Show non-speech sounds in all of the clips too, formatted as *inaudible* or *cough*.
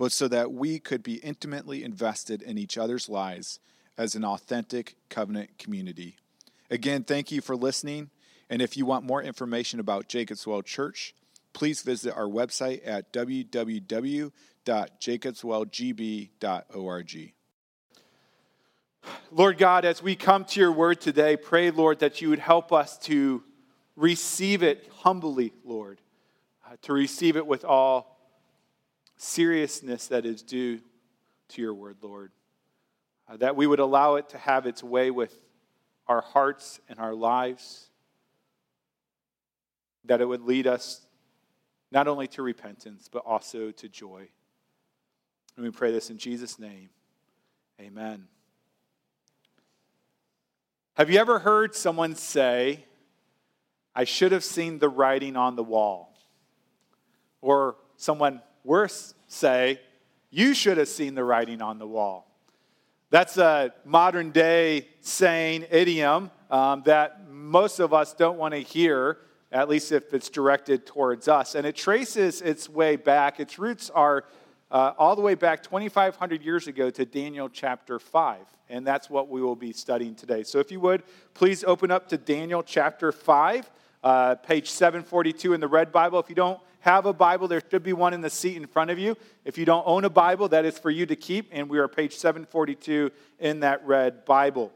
but so that we could be intimately invested in each other's lives as an authentic covenant community. Again, thank you for listening. And if you want more information about Jacob's Well Church, please visit our website at www.jacobswellgb.org. Lord God, as we come to your word today, pray, Lord, that you would help us to receive it humbly, Lord, uh, to receive it with all seriousness that is due to your word, Lord. Uh, that we would allow it to have its way with our hearts and our lives. That it would lead us not only to repentance, but also to joy. And we pray this in Jesus' name. Amen. Have you ever heard someone say, I should have seen the writing on the wall? Or someone worse say, You should have seen the writing on the wall. That's a modern day saying, idiom, um, that most of us don't want to hear, at least if it's directed towards us. And it traces its way back, its roots are uh, all the way back 2,500 years ago to Daniel chapter 5. And that's what we will be studying today. So if you would, please open up to Daniel chapter 5, uh, page 742 in the Red Bible. If you don't have a Bible, there should be one in the seat in front of you. If you don't own a Bible, that is for you to keep, and we are page 742 in that red Bible.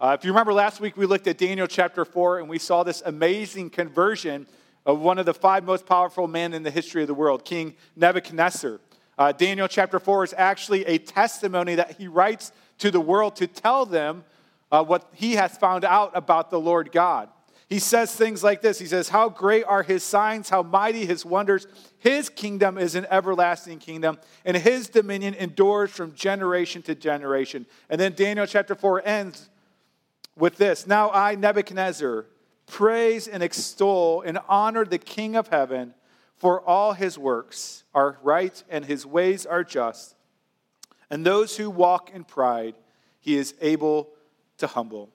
Uh, if you remember last week, we looked at Daniel chapter 4, and we saw this amazing conversion of one of the five most powerful men in the history of the world, King Nebuchadnezzar. Uh, Daniel chapter 4 is actually a testimony that he writes to the world to tell them uh, what he has found out about the Lord God. He says things like this He says, How great are his signs, how mighty his wonders. His kingdom is an everlasting kingdom, and his dominion endures from generation to generation. And then Daniel chapter 4 ends with this Now I, Nebuchadnezzar, praise and extol and honor the King of heaven, for all his works are right and his ways are just. And those who walk in pride, he is able to humble.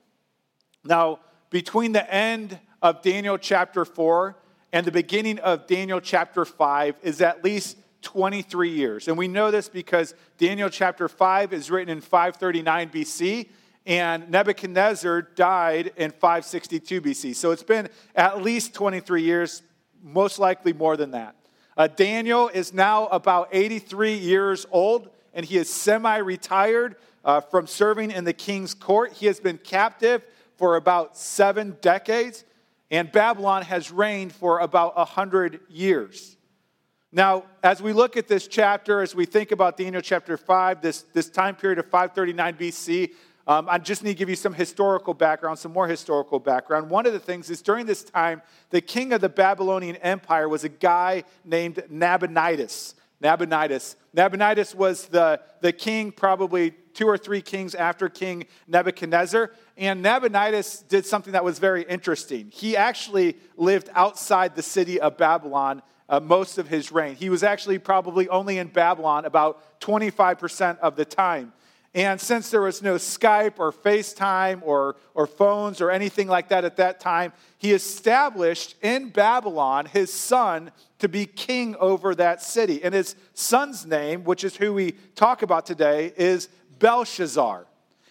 Now, between the end of Daniel chapter 4 and the beginning of Daniel chapter 5 is at least 23 years. And we know this because Daniel chapter 5 is written in 539 BC, and Nebuchadnezzar died in 562 BC. So it's been at least 23 years, most likely more than that. Uh, Daniel is now about 83 years old, and he is semi retired uh, from serving in the king's court. He has been captive for about seven decades, and Babylon has reigned for about a hundred years. Now, as we look at this chapter, as we think about Daniel chapter 5, this, this time period of 539 BC, um, I just need to give you some historical background, some more historical background. One of the things is during this time, the king of the Babylonian Empire was a guy named Nabonidus. Nabonidus. Nabonidus was the, the king, probably two or three kings after King Nebuchadnezzar. And Nabonidus did something that was very interesting. He actually lived outside the city of Babylon uh, most of his reign. He was actually probably only in Babylon about 25% of the time. And since there was no Skype or FaceTime or, or phones or anything like that at that time, he established in Babylon his son to be king over that city. And his son's name, which is who we talk about today, is Belshazzar.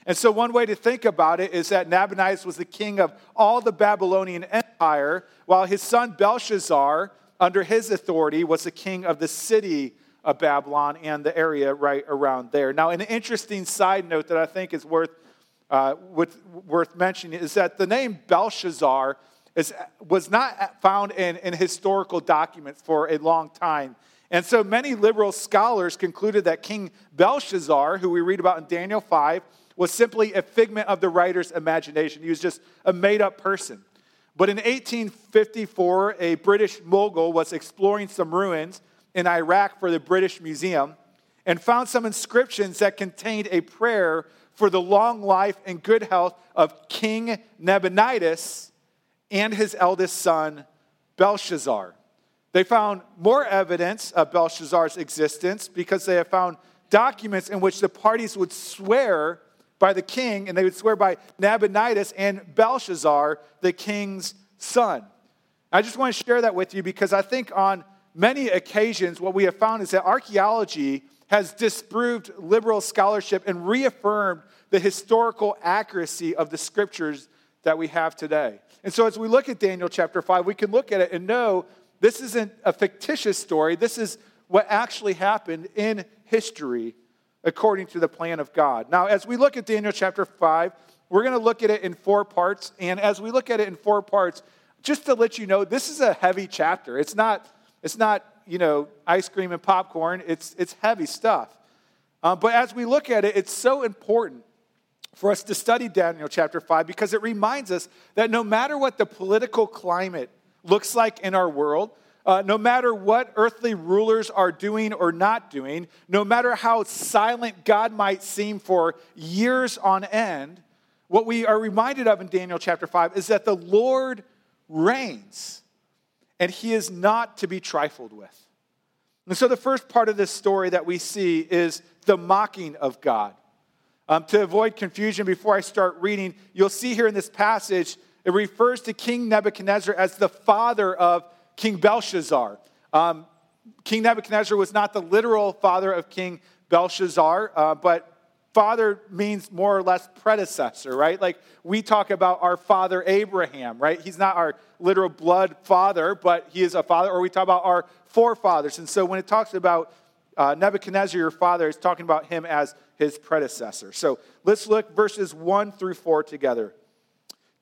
And so, one way to think about it is that Nabonidus was the king of all the Babylonian Empire, while his son Belshazzar, under his authority, was the king of the city of Babylon and the area right around there. Now, an interesting side note that I think is worth, uh, with, worth mentioning is that the name Belshazzar is, was not found in, in historical documents for a long time. And so many liberal scholars concluded that King Belshazzar, who we read about in Daniel 5, was simply a figment of the writer's imagination. He was just a made up person. But in 1854, a British mogul was exploring some ruins in Iraq for the British Museum. and found some inscriptions that contained a prayer for the long life and good health of King Nabonidus and his eldest son, Belshazzar. They found more evidence of Belshazzar's existence because they have found documents in which the parties would swear by the king, and they would swear by Nabonidus and Belshazzar, the king's son. I just want to share that with you because I think on many occasions what we have found is that archaeology has disproved liberal scholarship and reaffirmed the historical accuracy of the scriptures that we have today. And so as we look at Daniel chapter 5, we can look at it and know this isn't a fictitious story. This is what actually happened in history according to the plan of God. Now, as we look at Daniel chapter 5, we're going to look at it in four parts. And as we look at it in four parts, just to let you know, this is a heavy chapter. It's not, it's not you know, ice cream and popcorn, it's, it's heavy stuff. Um, but as we look at it, it's so important for us to study Daniel chapter 5 because it reminds us that no matter what the political climate looks like in our world, uh, no matter what earthly rulers are doing or not doing, no matter how silent God might seem for years on end, what we are reminded of in Daniel chapter 5 is that the Lord reigns and he is not to be trifled with. And so the first part of this story that we see is the mocking of God. Um, to avoid confusion, before I start reading, you'll see here in this passage, it refers to King Nebuchadnezzar as the father of King Belshazzar. Um, King Nebuchadnezzar was not the literal father of King Belshazzar, uh, but father means more or less predecessor, right? Like we talk about our father Abraham, right? He's not our literal blood father, but he is a father, or we talk about our forefathers. And so when it talks about uh, Nebuchadnezzar, your father, it's talking about him as his predecessor. So let's look verses 1 through 4 together.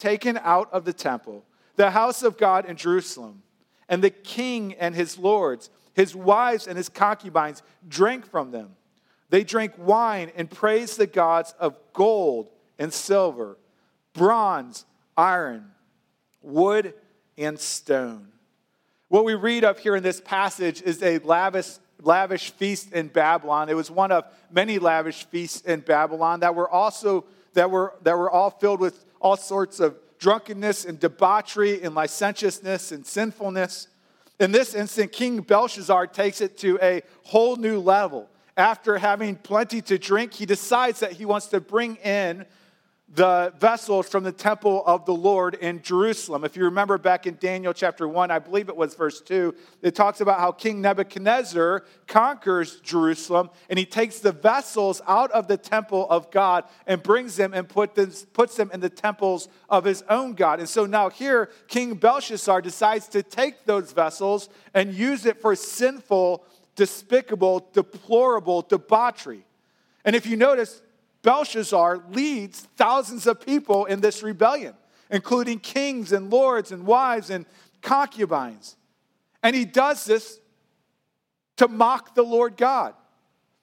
taken out of the temple the house of God in Jerusalem. And the king and his lords, his wives and his concubines drank from them. They drank wine and praised the gods of gold and silver, bronze, iron, wood, and stone. What we read of here in this passage is a lavish, lavish feast in Babylon. It was one of many lavish feasts in Babylon that were also that were, that were all filled with all sorts of drunkenness and debauchery and licentiousness and sinfulness. In this instant, King Belshazzar takes it to a whole new level. After having plenty to drink, he decides that he wants to bring in the vessels from the temple of the Lord in Jerusalem. If you remember back in Daniel chapter 1, I believe it was verse 2, it talks about how King Nebuchadnezzar conquers Jerusalem and he takes the vessels out of the temple of God and brings them and put them, puts them in the temples of his own God. And so now here, King Belshazzar decides to take those vessels and use it for sinful, despicable, deplorable debauchery. And if you notice, Belshazzar leads thousands of people in this rebellion, including kings and lords and wives and concubines. And he does this to mock the Lord God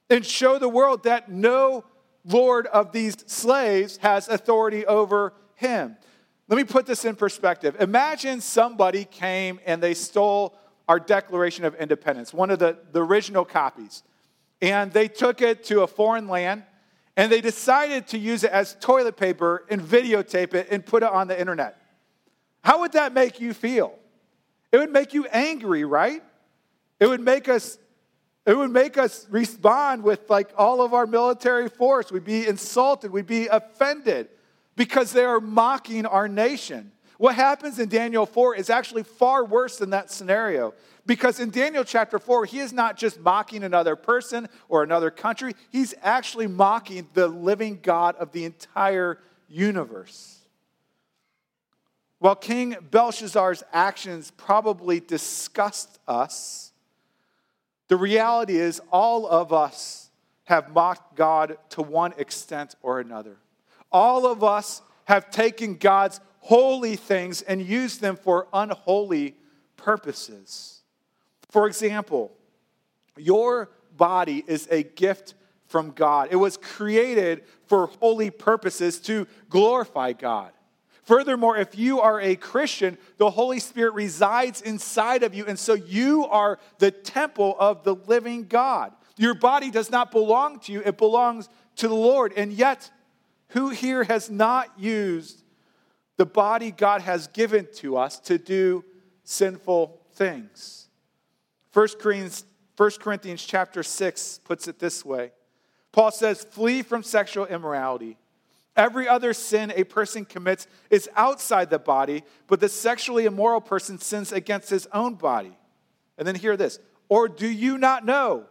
and show the world that no Lord of these slaves has authority over him. Let me put this in perspective. Imagine somebody came and they stole our Declaration of Independence, one of the, the original copies, and they took it to a foreign land and they decided to use it as toilet paper and videotape it and put it on the internet. How would that make you feel? It would make you angry, right? It would make us it would make us respond with like all of our military force. We'd be insulted, we'd be offended because they are mocking our nation. What happens in Daniel 4 is actually far worse than that scenario. Because in Daniel chapter 4, he is not just mocking another person or another country, he's actually mocking the living God of the entire universe. While King Belshazzar's actions probably disgust us, the reality is all of us have mocked God to one extent or another. All of us have taken God's holy things and use them for unholy purposes. For example, your body is a gift from God. It was created for holy purposes to glorify God. Furthermore, if you are a Christian, the Holy Spirit resides inside of you, and so you are the temple of the living God. Your body does not belong to you, it belongs to the Lord. And yet, who here has not used the body God has given to us to do sinful things? 1 Corinthians, 1 Corinthians chapter 6 puts it this way Paul says, Flee from sexual immorality. Every other sin a person commits is outside the body, but the sexually immoral person sins against his own body. And then hear this Or do you not know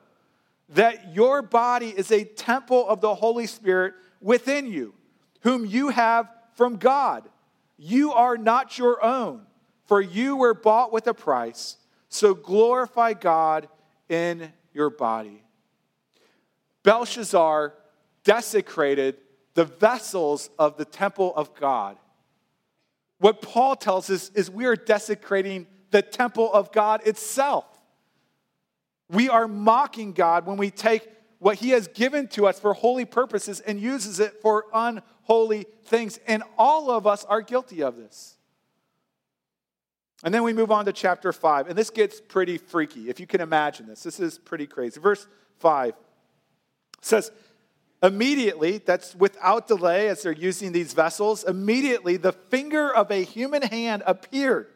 that your body is a temple of the Holy Spirit within you, whom you have from God? You are not your own, for you were bought with a price. So glorify God in your body. Belshazzar desecrated the vessels of the temple of God. What Paul tells us is we are desecrating the temple of God itself. We are mocking God when we take what he has given to us for holy purposes and uses it for unholy things. And all of us are guilty of this. And then we move on to chapter 5. And this gets pretty freaky, if you can imagine this. This is pretty crazy. Verse 5 says, Immediately, that's without delay as they're using these vessels, immediately the finger of a human hand appeared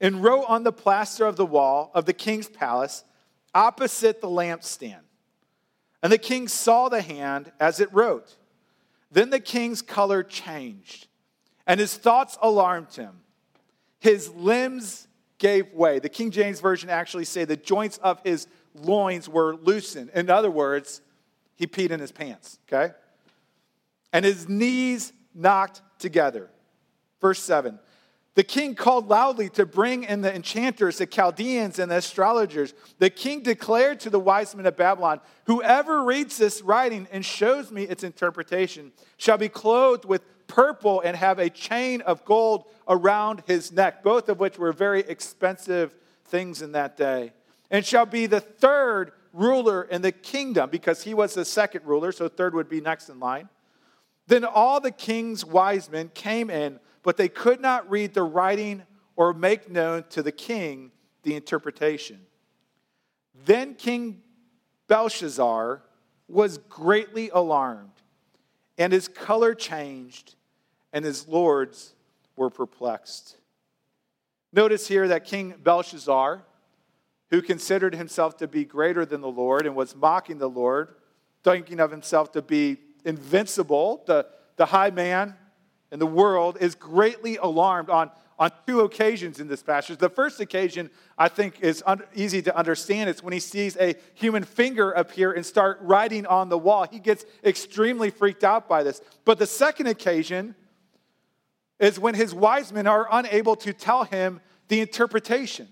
and wrote on the plaster of the wall of the king's palace opposite the lampstand. And the king saw the hand as it wrote. Then the king's color changed, and his thoughts alarmed him. His limbs gave way. The King James Version actually say the joints of his loins were loosened. In other words, he peed in his pants, okay? And his knees knocked together. Verse 7. The king called loudly to bring in the enchanters, the Chaldeans, and the astrologers. The king declared to the wise men of Babylon Whoever reads this writing and shows me its interpretation shall be clothed with purple and have a chain of gold around his neck, both of which were very expensive things in that day, and shall be the third ruler in the kingdom, because he was the second ruler, so third would be next in line. Then all the king's wise men came in, but they could not read the writing or make known to the king the interpretation. Then King Belshazzar was greatly alarmed, and his color changed, and his lords were perplexed. Notice here that King Belshazzar who considered himself to be greater than the Lord and was mocking the Lord, thinking of himself to be invincible, the, the high man in the world, is greatly alarmed on, on two occasions in this passage. The first occasion, I think, is un- easy to understand. It's when he sees a human finger appear and start writing on the wall. He gets extremely freaked out by this. But the second occasion is when his wise men are unable to tell him the interpretation.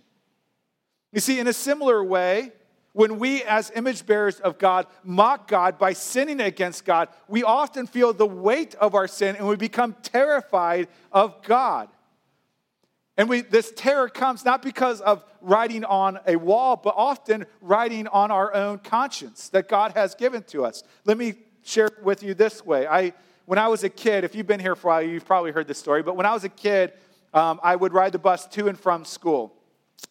You see, in a similar way, when we, as image bearers of God, mock God by sinning against God, we often feel the weight of our sin and we become terrified of God. And we, this terror comes not because of writing on a wall, but often writing on our own conscience that God has given to us. Let me share with you this way. I, when I was a kid, if you've been here for a while, you've probably heard this story, but when I was a kid, um, I would ride the bus to and from school.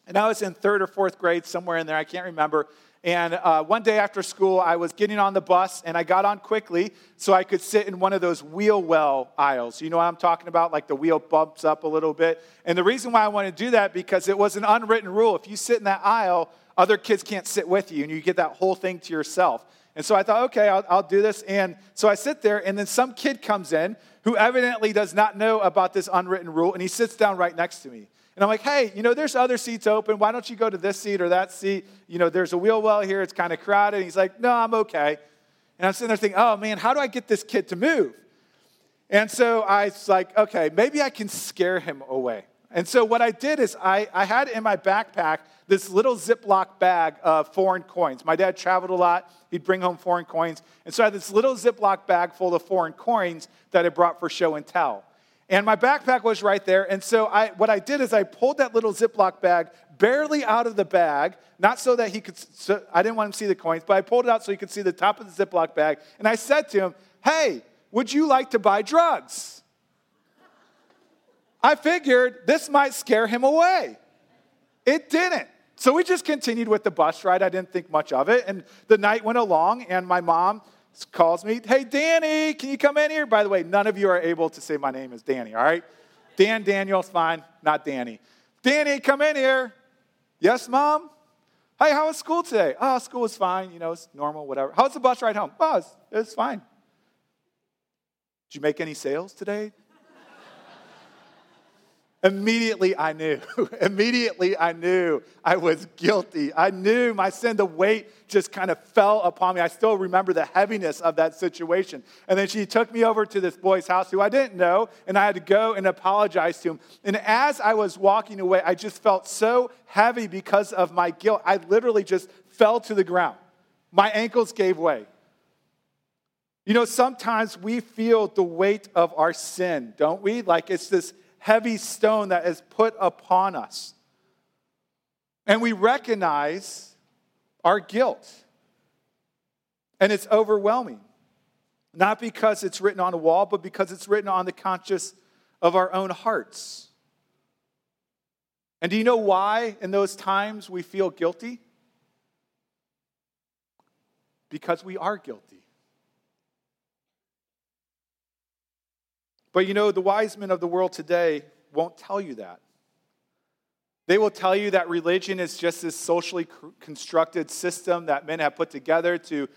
And I was in third or fourth grade, somewhere in there, I can't remember. And uh, one day after school, I was getting on the bus and I got on quickly so I could sit in one of those wheel well aisles. You know what I'm talking about? Like the wheel bumps up a little bit. And the reason why I want to do that because it was an unwritten rule. If you sit in that aisle, other kids can't sit with you and you get that whole thing to yourself. And so I thought, okay, I'll, I'll do this. And so I sit there, and then some kid comes in who evidently does not know about this unwritten rule, and he sits down right next to me. And I'm like, hey, you know, there's other seats open. Why don't you go to this seat or that seat? You know, there's a wheel well here. It's kind of crowded. And he's like, no, I'm okay. And I'm sitting there thinking, oh man, how do I get this kid to move? And so I was like, okay, maybe I can scare him away. And so what I did is I, I had in my backpack this little Ziploc bag of foreign coins. My dad traveled a lot. He'd bring home foreign coins. And so I had this little Ziploc bag full of foreign coins that I brought for show and tell. And my backpack was right there. And so I, what I did is I pulled that little Ziploc bag barely out of the bag, not so that he could, so I didn't want him to see the coins, but I pulled it out so he could see the top of the Ziploc bag. And I said to him, Hey, would you like to buy drugs? I figured this might scare him away. It didn't. So we just continued with the bus ride. I didn't think much of it. And the night went along, and my mom calls me, Hey, Danny, can you come in here? By the way, none of you are able to say my name is Danny, all right? Dan Daniel's fine, not Danny. Danny, come in here. Yes, mom? Hey, how was school today? Oh, school was fine. You know, it's normal, whatever. How's the bus ride home? Oh, it's, it's fine. Did you make any sales today? Immediately I knew. *laughs* Immediately I knew I was guilty. I knew my sin, the weight just kind of fell upon me. I still remember the heaviness of that situation. And then she took me over to this boy's house who I didn't know, and I had to go and apologize to him. And as I was walking away, I just felt so heavy because of my guilt. I literally just fell to the ground. My ankles gave way. You know, sometimes we feel the weight of our sin, don't we? Like it's this heavy stone that is put upon us. And we recognize our guilt. And it's overwhelming. Not because it's written on a wall, but because it's written on the conscience of our own hearts. And do you know why in those times we feel guilty? Because we are guilty. But you know, the wise men of the world today won't tell you that. They will tell you that religion is just this socially constructed system that men have put together to,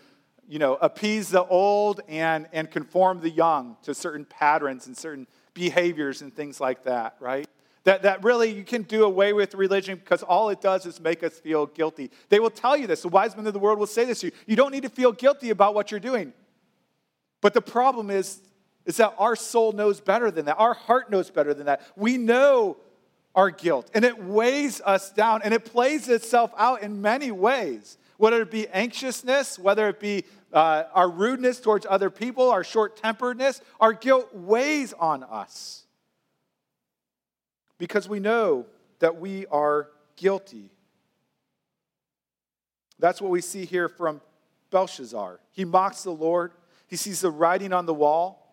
you know, appease the old and, and conform the young to certain patterns and certain behaviors and things like that, right? That, that really you can do away with religion because all it does is make us feel guilty. They will tell you this. The wise men of the world will say this to you. You don't need to feel guilty about what you're doing. But the problem is is that our soul knows better than that. Our heart knows better than that. We know our guilt, and it weighs us down, and it plays itself out in many ways, whether it be anxiousness, whether it be uh, our rudeness towards other people, our short temperedness. Our guilt weighs on us because we know that we are guilty. That's what we see here from Belshazzar. He mocks the Lord, he sees the writing on the wall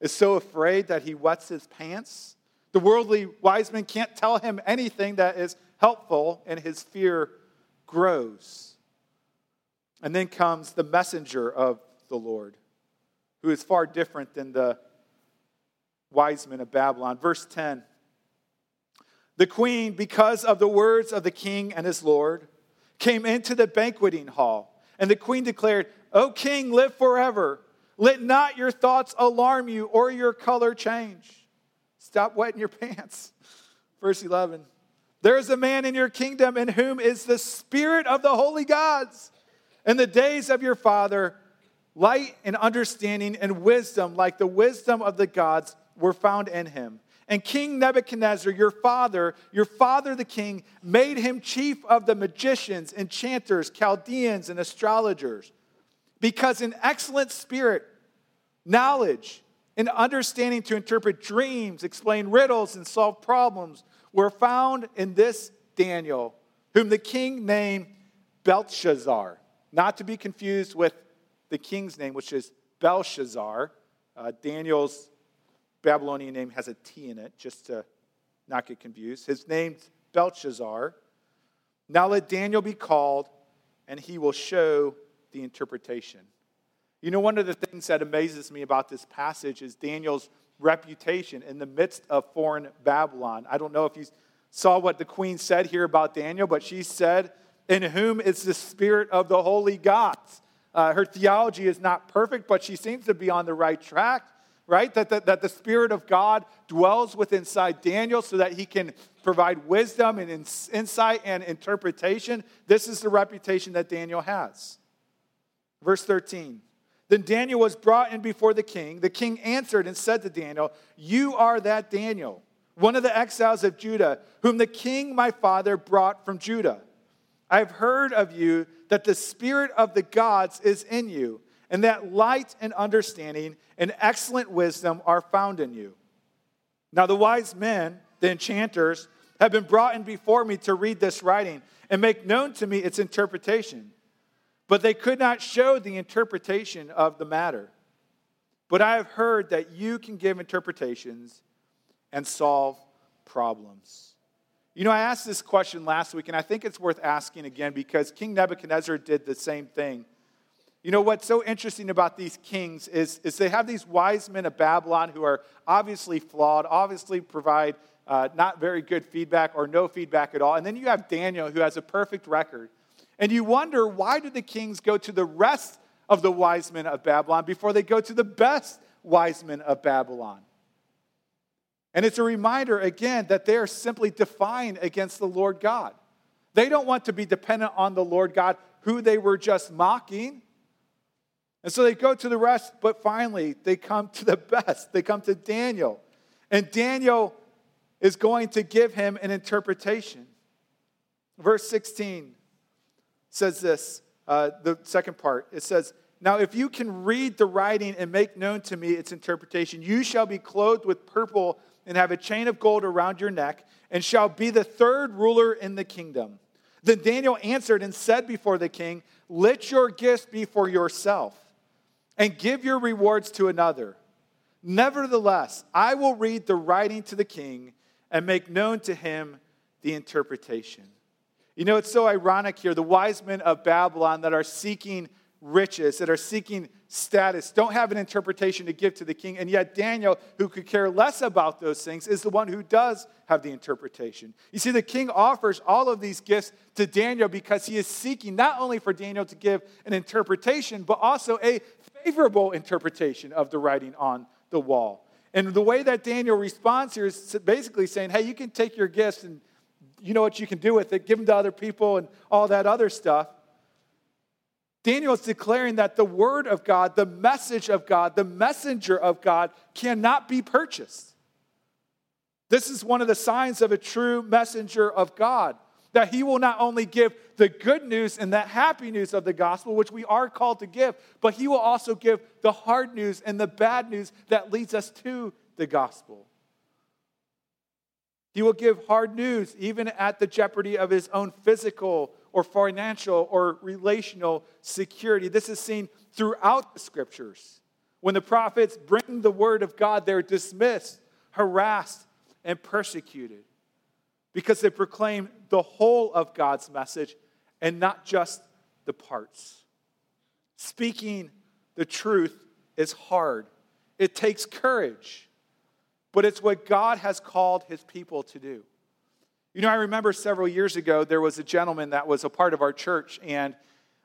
is so afraid that he wets his pants. The worldly wise men can't tell him anything that is helpful, and his fear grows. And then comes the messenger of the Lord, who is far different than the wise men of Babylon. Verse 10 The queen, because of the words of the king and his Lord, came into the banqueting hall. And the queen declared, O king, live forever. Let not your thoughts alarm you or your color change. Stop wetting your *laughs* pants. Verse 11. There is a man in your kingdom in whom is the spirit of the holy gods. In the days of your father, light and understanding and wisdom, like the wisdom of the gods, were found in him. And King Nebuchadnezzar, your father, your father the king, made him chief of the magicians, enchanters, Chaldeans, and astrologers. Because an excellent spirit, knowledge, and understanding to interpret dreams, explain riddles, and solve problems were found in this Daniel, whom the king named Belteshazzar, not to be confused with the king's name, which is Belshazzar. Uh, Daniel's Babylonian name has a T in it, just to not get confused. His name's Belteshazzar. Now let Daniel be called, and he will show the interpretation. You know, one of the things that amazes me about this passage is Daniel's reputation in the midst of foreign Babylon. I don't know if you saw what the queen said here about Daniel, but she said, In whom is the spirit of the holy gods? Uh, her theology is not perfect, but she seems to be on the right track, right? That, that, that the Spirit of God dwells within inside Daniel so that he can provide wisdom and insight and interpretation. This is the reputation that Daniel has. Verse 13. Then Daniel was brought in before the king. The king answered and said to Daniel, You are that Daniel, one of the exiles of Judah, whom the king my father brought from Judah. I have heard of you that the spirit of the gods is in you, and that light and understanding and excellent wisdom are found in you. Now, the wise men, the enchanters, have been brought in before me to read this writing and make known to me its interpretation. But they could not show the interpretation of the matter. But I have heard that you can give interpretations and solve problems. You know, I asked this question last week, and I think it's worth asking again because King Nebuchadnezzar did the same thing. You know, what's so interesting about these kings is, is they have these wise men of Babylon who are obviously flawed, obviously provide uh, not very good feedback or no feedback at all. And then you have Daniel who has a perfect record. And you wonder why do the kings go to the rest of the wise men of Babylon before they go to the best wise men of Babylon? And it's a reminder again that they are simply defying against the Lord God. They don't want to be dependent on the Lord God, who they were just mocking. And so they go to the rest, but finally they come to the *laughs* best. They come to Daniel. And Daniel is going to give him an interpretation. Verse 16 says this, uh, the second part. It says, Now if you can read the writing and make known to me its interpretation, you shall be clothed with purple and have a chain of gold around your neck, and shall be the third ruler in the kingdom. Then Daniel answered and said before the king, Let your gifts be for yourself, and give your rewards to another. Nevertheless, I will read the writing to the king and make known to him the interpretation. You know, it's so ironic here. The wise men of Babylon that are seeking riches, that are seeking status, don't have an interpretation to give to the king. And yet, Daniel, who could care less about those things, is the one who does have the interpretation. You see, the king offers all of these gifts to Daniel because he is seeking not only for Daniel to give an interpretation, but also a favorable interpretation of the writing on the wall. And the way that Daniel responds here is basically saying, hey, you can take your gifts and you know what you can do with it, give them to other people and all that other stuff. Daniel is declaring that the word of God, the message of God, the messenger of God cannot be purchased. This is one of the signs of a true messenger of God that he will not only give the good news and that happy news of the gospel, which we are called to give, but he will also give the hard news and the bad news that leads us to the gospel. He will give hard news even at the jeopardy of his own physical or financial or relational security. This is seen throughout the scriptures. When the prophets bring the word of God, they're dismissed, harassed, and persecuted because they proclaim the whole of God's message and not just the parts. Speaking the truth is hard, it takes courage, but it's what God has called his people to do. You know, I remember several years ago, there was a gentleman that was a part of our church, and,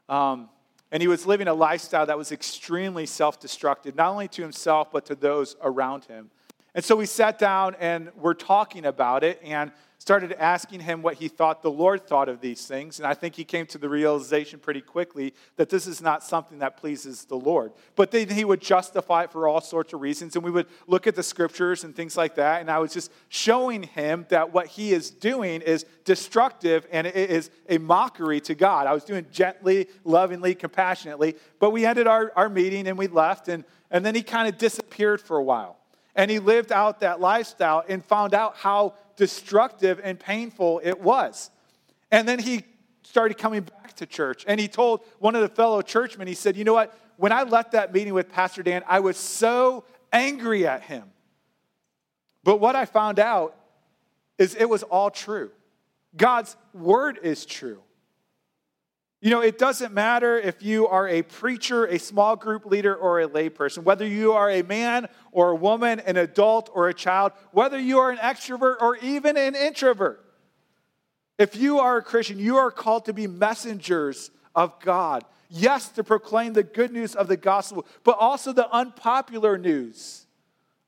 um, and he was living a lifestyle that was extremely self destructive, not only to himself, but to those around him. And so we sat down and we're talking about it, and started asking him what he thought the Lord thought of these things. And I think he came to the realization pretty quickly that this is not something that pleases the Lord. But then he would justify it for all sorts of reasons. And we would look at the scriptures and things like that. And I was just showing him that what he is doing is destructive and it is a mockery to God. I was doing gently, lovingly, compassionately. But we ended our, our meeting and we left. And, and then he kind of disappeared for a while. And he lived out that lifestyle and found out how destructive and painful it was. And then he started coming back to church. And he told one of the fellow churchmen, he said, You know what? When I left that meeting with Pastor Dan, I was so angry at him. But what I found out is it was all true. God's word is true. You know, it doesn't matter if you are a preacher, a small group leader, or a layperson, whether you are a man or a woman, an adult or a child, whether you are an extrovert or even an introvert. If you are a Christian, you are called to be messengers of God. Yes, to proclaim the good news of the gospel, but also the unpopular news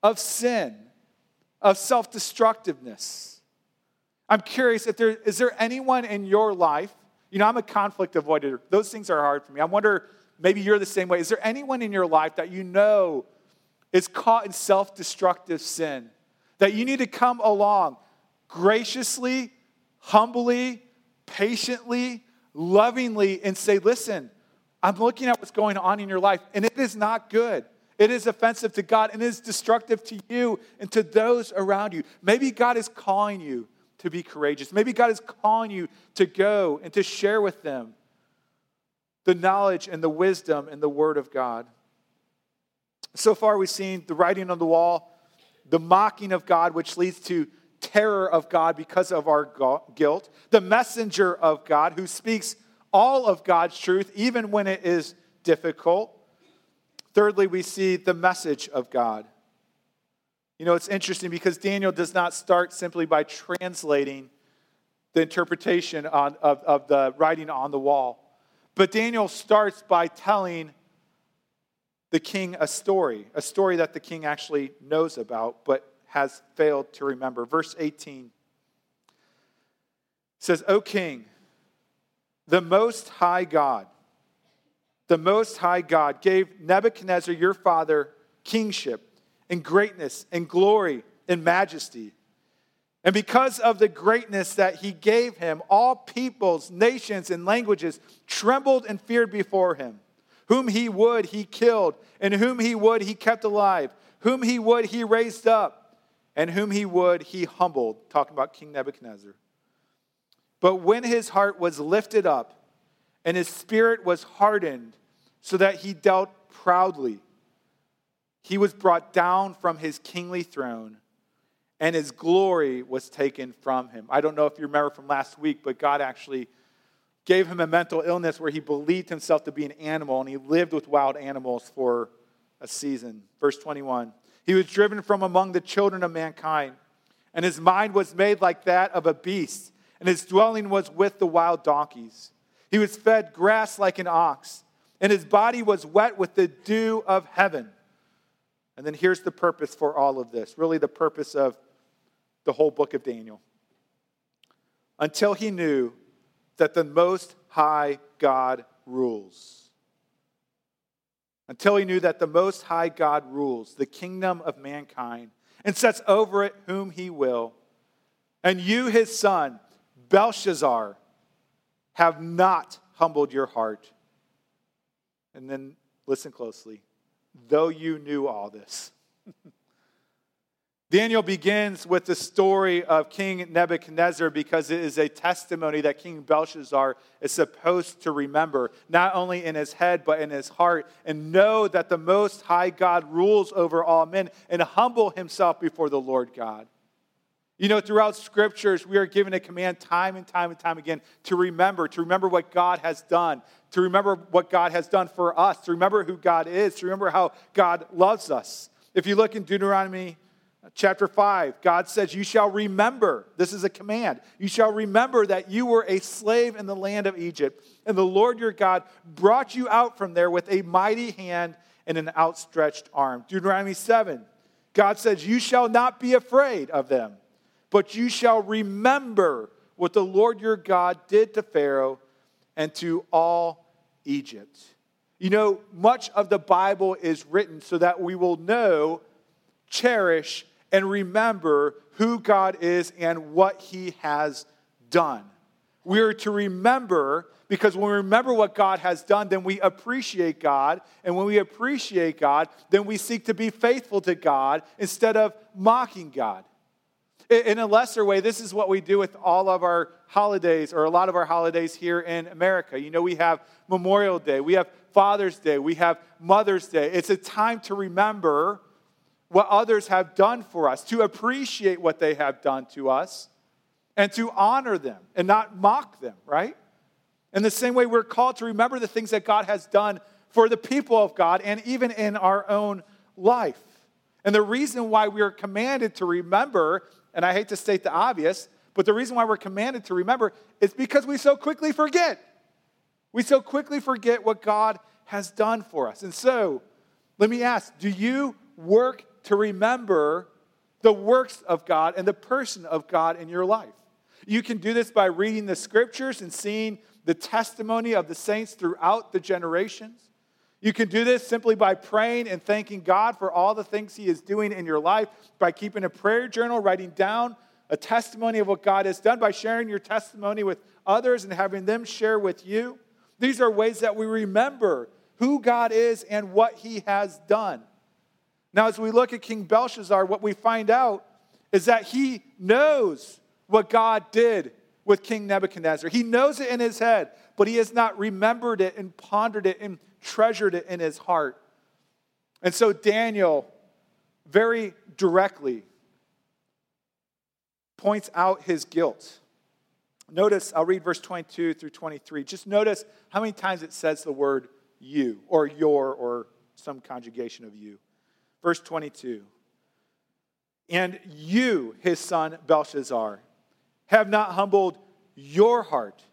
of sin, of self destructiveness. I'm curious if there is there anyone in your life you know, I'm a conflict avoider. Those things are hard for me. I wonder, maybe you're the same way. Is there anyone in your life that you know is caught in self destructive sin? that you need to come along graciously, humbly, patiently, lovingly, and say, Listen, I'm looking at what's going on in your life, and it is not good. It is offensive to God and it is destructive to you and to those around you. Maybe God is calling you to be courageous. Maybe God is calling you to go and to share with them the knowledge and the wisdom and the Word of God. So far, we've seen the writing on the wall, the mocking of God, which leads to terror of God because of our guilt, the messenger of God who speaks all of God's truth, even when it is difficult. Thirdly, we see the message of God. You know, it's interesting because Daniel does not start simply by translating the interpretation on, of, of the writing on the wall, but Daniel starts by telling the king a story, a story that the king actually knows about but has failed to remember. Verse 18 says, O king, the most high God, the Most High God gave Nebuchadnezzar, your father, kingship and greatness and glory and majesty. And because of the greatness that he gave him, all peoples, nations, and languages trembled and feared before him. Whom he would, he killed, and whom he would, he kept alive. Whom he would, he raised up, and whom he would, he humbled. Talking about King Nebuchadnezzar. But when his heart was lifted up, and his spirit was hardened so that he dealt proudly. He was brought down from his kingly throne, and his glory was taken from him. I don't know if you remember from last week, but God actually gave him a mental illness where he believed himself to be an animal, and he lived with wild animals for a season. Verse 21 He was driven from among the children of mankind, and his mind was made like that of a beast, and his dwelling was with the wild donkeys. He was fed grass like an ox, and his body was wet with the dew of heaven. And then here's the purpose for all of this really, the purpose of the whole book of Daniel. Until he knew that the Most High God rules. Until he knew that the Most High God rules the kingdom of mankind and sets over it whom he will. And you, his son, Belshazzar, have not humbled your heart. And then listen closely. Though you knew all this. *laughs* Daniel begins with the story of King Nebuchadnezzar because it is a testimony that King Belshazzar is supposed to remember, not only in his head, but in his heart, and know that the Most High God rules over all men and humble himself before the Lord God. You know, throughout scriptures, we are given a command time and time and time again to remember, to remember what God has done, to remember what God has done for us, to remember who God is, to remember how God loves us. If you look in Deuteronomy chapter 5, God says, You shall remember, this is a command, you shall remember that you were a slave in the land of Egypt, and the Lord your God brought you out from there with a mighty hand and an outstretched arm. Deuteronomy 7, God says, You shall not be afraid of them but you shall remember what the Lord your God did to Pharaoh and to all Egypt. You know, much of the Bible is written so that we will know, cherish, and remember who God is and what he has done. We are to remember because when we remember what God has done, then we appreciate God. And when we appreciate God, then we seek to be faithful to God instead of mocking God. In a lesser way, this is what we do with all of our holidays, or a lot of our holidays here in America. You know, we have Memorial Day, we have Father's Day, we have Mother's Day. It's a time to remember what others have done for us, to appreciate what they have done to us, and to honor them and not mock them, right? In the same way, we're called to remember the things that God has done for the people of God and even in our own life. And the reason why we are commanded to remember and I hate to state the obvious, but the reason why we're commanded to remember is because we so quickly forget. We so quickly forget what God has done for us. And so, let me ask do you work to remember the works of God and the person of God in your life? You can do this by reading the scriptures and seeing the testimony of the saints throughout the generations. You can do this simply by praying and thanking God for all the things He is doing in your life, by keeping a prayer journal, writing down a testimony of what God has done, by sharing your testimony with others and having them share with you. These are ways that we remember who God is and what He has done. Now, as we look at King Belshazzar, what we find out is that he knows what God did with King Nebuchadnezzar. He knows it in his head, but he has not remembered it and pondered it and treasured it in his heart. And so Daniel very directly points out his guilt. Notice, I'll read verse 22 through 23. Just notice how many times it says the word you or your or some conjugation of you. Verse 22 And you, his son Belshazzar, have not humbled your heart,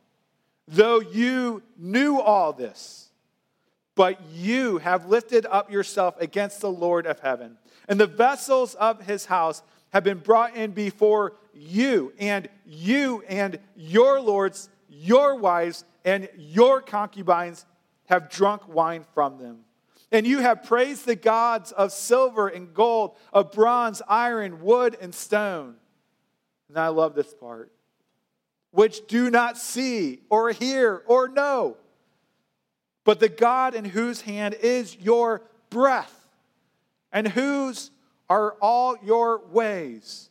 though you knew all this but you have lifted up yourself against the Lord of heaven. And the vessels of his house have been brought in before you, and you and your lords, your wives, and your concubines have drunk wine from them. And you have praised the gods of silver and gold, of bronze, iron, wood, and stone. And I love this part. Which do not see or hear or know but the God in whose hand is your breath, and whose are all your ways,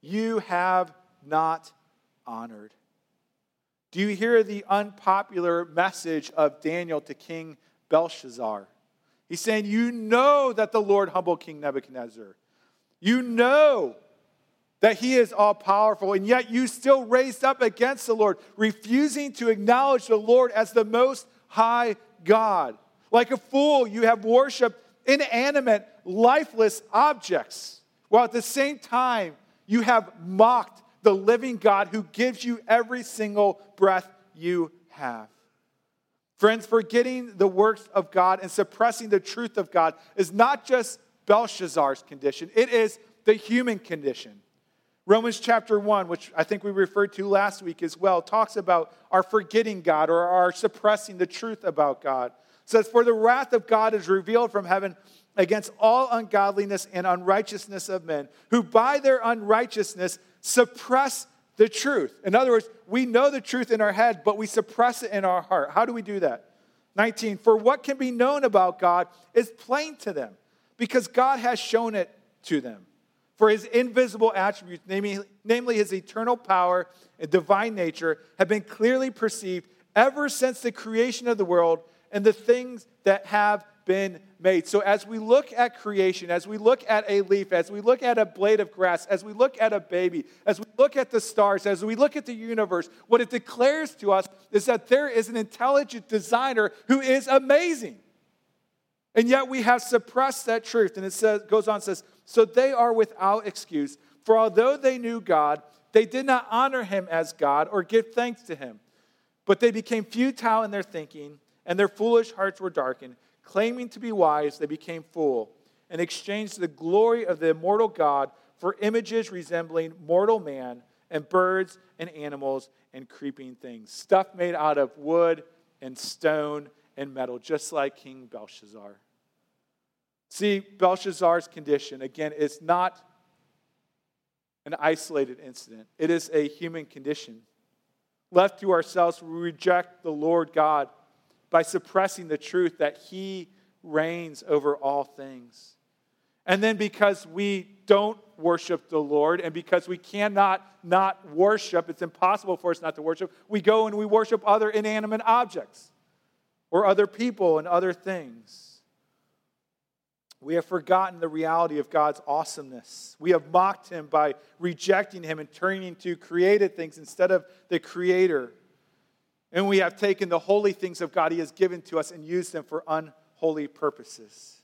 you have not honored. Do you hear the unpopular message of Daniel to King Belshazzar? He's saying, You know that the Lord humbled King Nebuchadnezzar. You know that he is all powerful, and yet you still raised up against the Lord, refusing to acknowledge the Lord as the most high God. Like a fool, you have worshiped inanimate, lifeless objects, while at the same time, you have mocked the living God who gives you every single breath you have. Friends, forgetting the works of God and suppressing the truth of God is not just Belshazzar's condition, it is the human condition. Romans chapter 1, which I think we referred to last week as well, talks about our forgetting God or our suppressing the truth about God. It says, For the wrath of God is revealed from heaven against all ungodliness and unrighteousness of men, who by their unrighteousness suppress the truth. In other words, we know the truth in our head, but we suppress it in our heart. How do we do that? 19, for what can be known about God is plain to them, because God has shown it to them. For his invisible attributes, namely, his eternal power and divine nature, have been clearly perceived ever since the creation of the world and the things that have been made. So, as we look at creation, as we look at a leaf, as we look at a blade of grass, as we look at a baby, as we look at the stars, as we look at the universe, what it declares to us is that there is an intelligent designer who is amazing. And yet we have suppressed that truth. And it says, goes on, says, so they are without excuse. For although they knew God, they did not honor him as God or give thanks to him. But they became futile in their thinking, and their foolish hearts were darkened. Claiming to be wise, they became fool and exchanged the glory of the immortal God for images resembling mortal man and birds and animals and creeping things, stuff made out of wood and stone and metal, just like King Belshazzar. See, Belshazzar's condition, again, is not an isolated incident, it is a human condition. Left to ourselves, we reject the Lord God by suppressing the truth that He reigns over all things. And then because we don't worship the Lord and because we cannot not worship, it's impossible for us not to worship, we go and we worship other inanimate objects or other people and other things. We have forgotten the reality of God's awesomeness. We have mocked him by rejecting him and turning to created things instead of the creator. And we have taken the holy things of God he has given to us and used them for unholy purposes.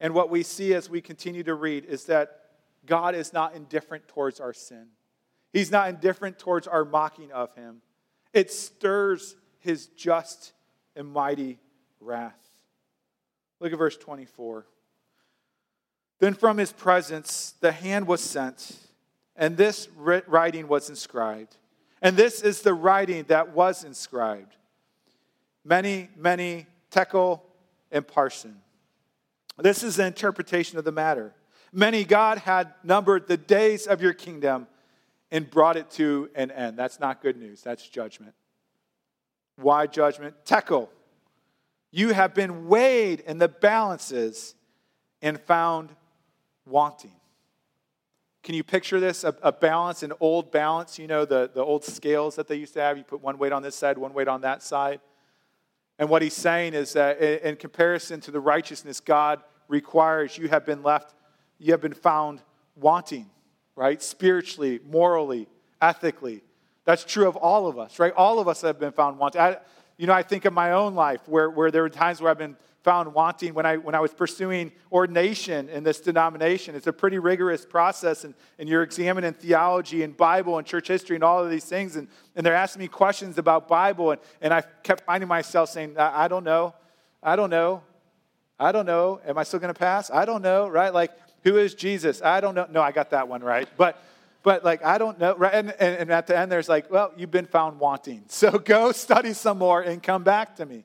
And what we see as we continue to read is that God is not indifferent towards our sin. He's not indifferent towards our mocking of him. It stirs his just and mighty wrath. Look at verse 24. Then from his presence the hand was sent, and this writing was inscribed. And this is the writing that was inscribed. Mene, mene tekel and Parsin. This is the interpretation of the matter. Mene God had numbered the days of your kingdom and brought it to an end. That's not good news, that's judgment. Why judgment? Tekel. You have been weighed in the balances and found wanting. Can you picture this? A, a, balance, an old balance, you know, the, the old scales that they used to have. You put one weight on this side, one weight on that side. And what he's saying is that in comparison to the righteousness God requires, you have been left, you have been found wanting, right? Spiritually, morally, ethically. That's true of all of us, right? All of us have been found wanting. I, you know, I think of my own life where, where there were times where I've been found wanting when I, when I was pursuing ordination in this denomination. It's a pretty rigorous process, and, and you're examining theology and Bible and church history and all of these things. And, and they're asking me questions about Bible, and, and I kept finding myself saying, I, I don't know. I don't know. I don't know. Am I still going to pass? I don't know, right? Like, who is Jesus? I don't know. No, I got that one right. But but like I don't know. Right? And, and, and, at the end, there's like, well, you've been found wanting. So *laughs* go study some more and come back to me.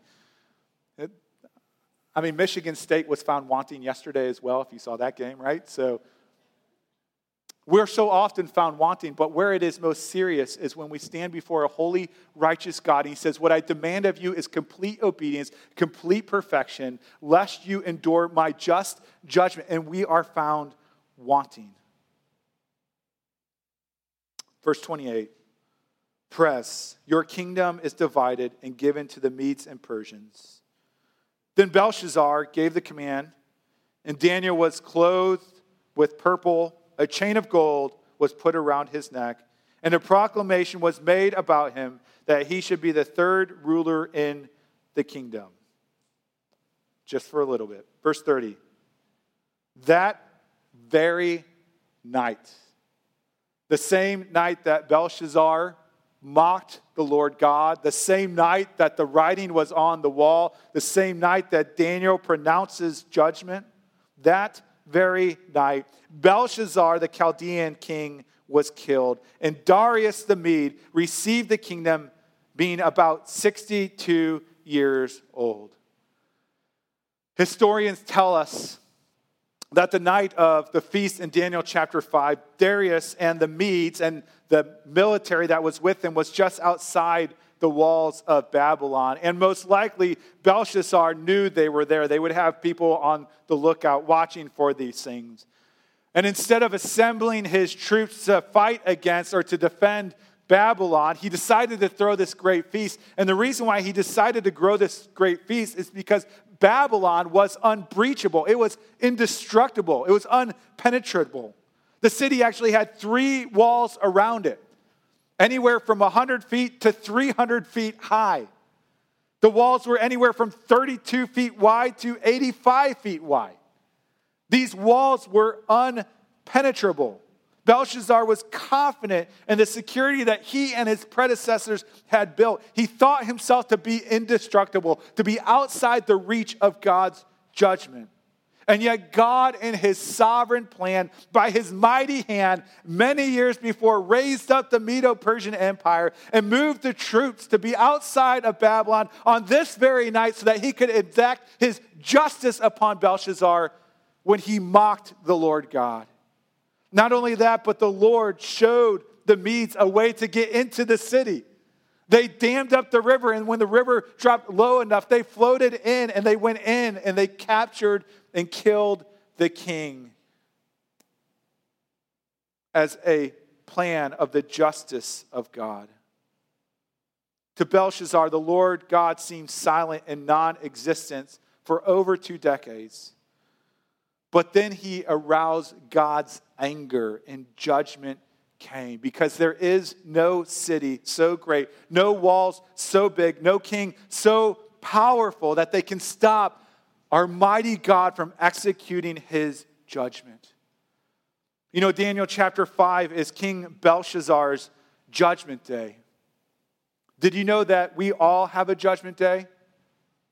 I mean, Michigan State was found wanting yesterday as well, if you saw that game, right? So we're so often found wanting, but where it is most serious is when we stand before a holy, righteous God. And he says, What I demand of you is complete obedience, complete perfection, lest you endure my just judgment. And we are found wanting. Verse 28 Peres, your kingdom is divided and given to the Medes and Persians. Then Belshazzar gave the command, and Daniel was clothed with purple. A chain of gold was put around his neck, and a proclamation was made about him that he should be the third ruler in the kingdom. Just for a little bit. Verse 30. That very night, the same night that Belshazzar mocked the Lord God, the same night that the writing was on the wall, the same night that Daniel pronounces judgment, that very night, Belshazzar, the Chaldean king, was killed, and Darius the Mede received the kingdom, being about 62 years old. Historians tell us that the night of the feast in Daniel chapter 5, Darius and the Medes and the military that was with him was just outside the walls of Babylon. And most likely, Belshazzar knew they were there. They would have people on the lookout watching for these things. And instead of assembling his troops to fight against or to defend Babylon, he decided to throw this great feast. And the reason why he decided to grow this great feast is because Babylon was unbreachable, it was indestructible, it was unpenetrable. The city actually had three walls around it, anywhere from 100 feet to 300 feet high. The walls were anywhere from 32 feet wide to 85 feet wide. These walls were unpenetrable. Belshazzar was confident in the security that he and his predecessors had built. He thought himself to be indestructible, to be outside the reach of God's judgment. And yet, God, in his sovereign plan, by his mighty hand, many years before, raised up the Medo Persian Empire and moved the troops to be outside of Babylon on this very night so that he could exact his justice upon Belshazzar when he mocked the Lord God. Not only that, but the Lord showed the Medes a way to get into the city. They dammed up the river, and when the river dropped low enough, they floated in and they went in and they captured and killed the king as a plan of the justice of God. To Belshazzar, the Lord God seemed silent and non existent for over two decades. But then he aroused God's anger and judgment came because there is no city so great, no walls so big, no king so powerful that they can stop our mighty God from executing his judgment. You know, Daniel chapter 5 is King Belshazzar's judgment day. Did you know that we all have a judgment day?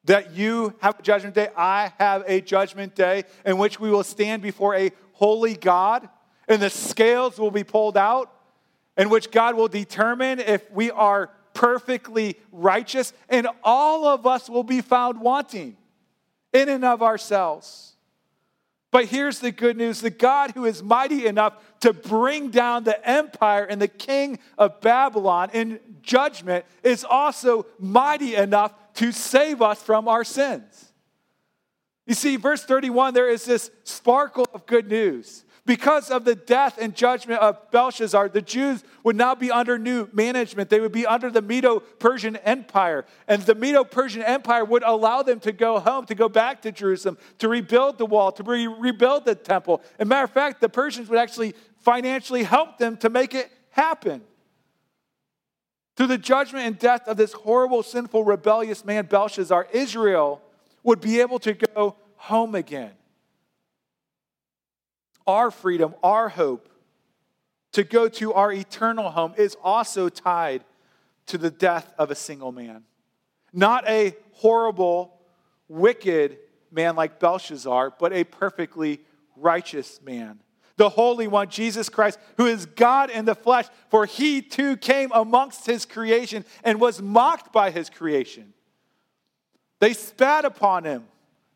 That you have a judgment day, I have a judgment day in which we will stand before a holy God and the scales will be pulled out, in which God will determine if we are perfectly righteous, and all of us will be found wanting. in and of ourselves. But here's the good news the God who is mighty enough to bring down the empire and the king of Babylon in judgment is also mighty enough to save us from our sins. You see, verse 31, there is this sparkle of good news. Because of the death and judgment of Belshazzar, the Jews would now be under new management. They would be under the Medo Persian Empire. And the Medo Persian Empire would allow them to go home, to go back to Jerusalem, to rebuild the wall, to re- rebuild the temple. As matter of fact, the Persians would actually financially help them to make it happen. Through the judgment and death of this horrible, sinful, rebellious man, Belshazzar, Israel would be able to go home again our freedom, our hope to go to our eternal home is also tied to the death of a single man. Not a horrible, wicked man like Belshazzar, but a perfectly righteous man. The Holy One, Jesus Christ, who is God in the flesh, for he too came amongst his creation and was mocked by his creation. They spat upon him.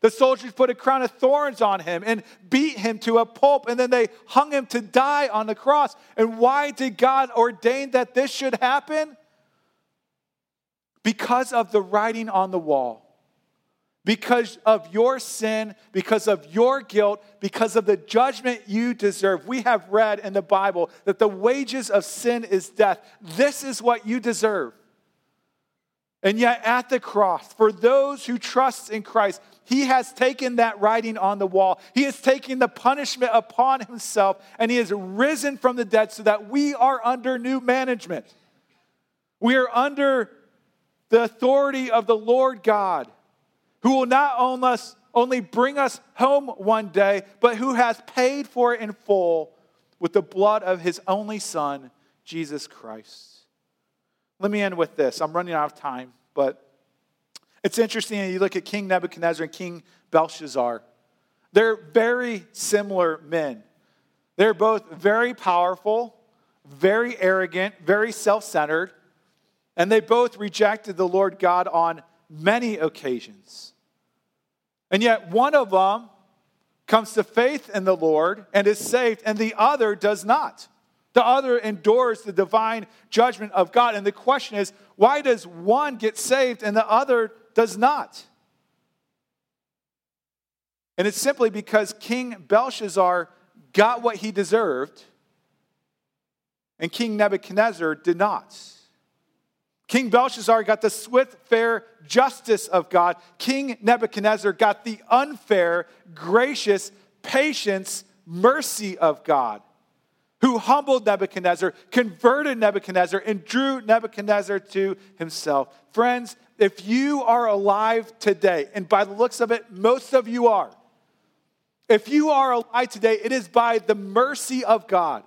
The soldiers put a crown of thorns on him and beat him to a pulp, and then they hung him to die on the cross. And why did God ordain that this should happen? Because of the writing on the wall. Because of your sin, because of your guilt, because of the judgment you deserve. We have read in the Bible that the wages of sin is death. This is what you deserve. And yet, at the cross, for those who trust in Christ, he has taken that writing on the wall. He has taken the punishment upon himself, and he has risen from the dead so that we are under new management. We are under the authority of the Lord God, who will not only, us, only bring us home one day, but who has paid for it in full with the blood of his only Son, Jesus Christ. Let me end with this. I'm running out of time, but it's interesting. You look at King Nebuchadnezzar and King Belshazzar, they're very similar men. They're both very powerful, very arrogant, very self centered, and they both rejected the Lord God on many occasions. And yet, one of them comes to faith in the Lord and is saved, and the other does not. The other endures the divine judgment of God. And the question is, why does one get saved and the other does not? And it's simply because King Belshazzar got what he deserved, and King Nebuchadnezzar did not. King Belshazzar got the swift, fair justice of God. King Nebuchadnezzar got the unfair, gracious patience, mercy of God who humbled Nebuchadnezzar, converted Nebuchadnezzar, and drew Nebuchadnezzar to himself. Friends, if you are alive today, and by the looks of it, most of you are, if you are alive today, it is by the mercy of God.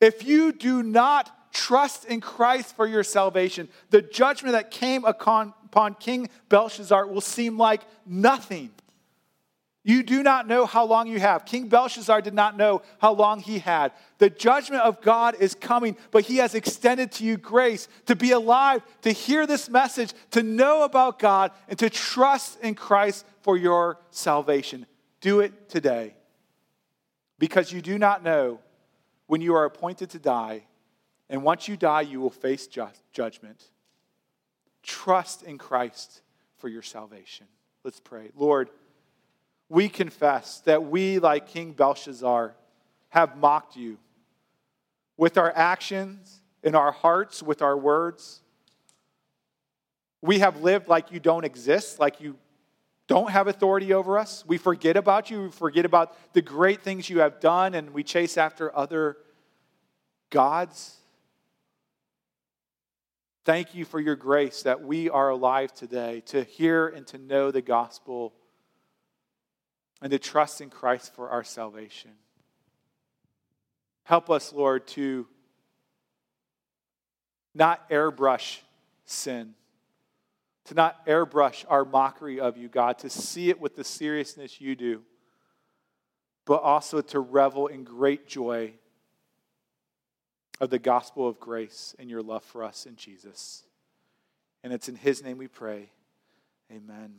If you do not trust in Christ for your salvation, the judgment that came upon, King Belshazzar will seem like nothing. You do not know how long you have. King Belshazzar did not know how long he had. The judgment of God is coming, but he has extended to you grace to be alive, to hear this message, to know about God, and to trust in Christ for your salvation. Do it today. Because you do not know when you are appointed to die, and once you die, you will face ju- judgment. Trust in Christ for your salvation. Let's pray. Lord, we confess that we, like King Belshazzar, have mocked you with our actions, in our hearts, with our words. We have lived like you don't exist, like you don't have authority over us. We forget about you. We forget about the great things you have done, and we chase after other gods. Thank you for your grace that we are alive today to hear and to know the gospel and to trust in Christ for our salvation. Help us, Lord, to not airbrush sin, to not airbrush our mockery of you, God, to see it with the seriousness you do, but also to revel in great joy of the gospel of grace and your love for us in Jesus. And it's in his name we pray. Amen.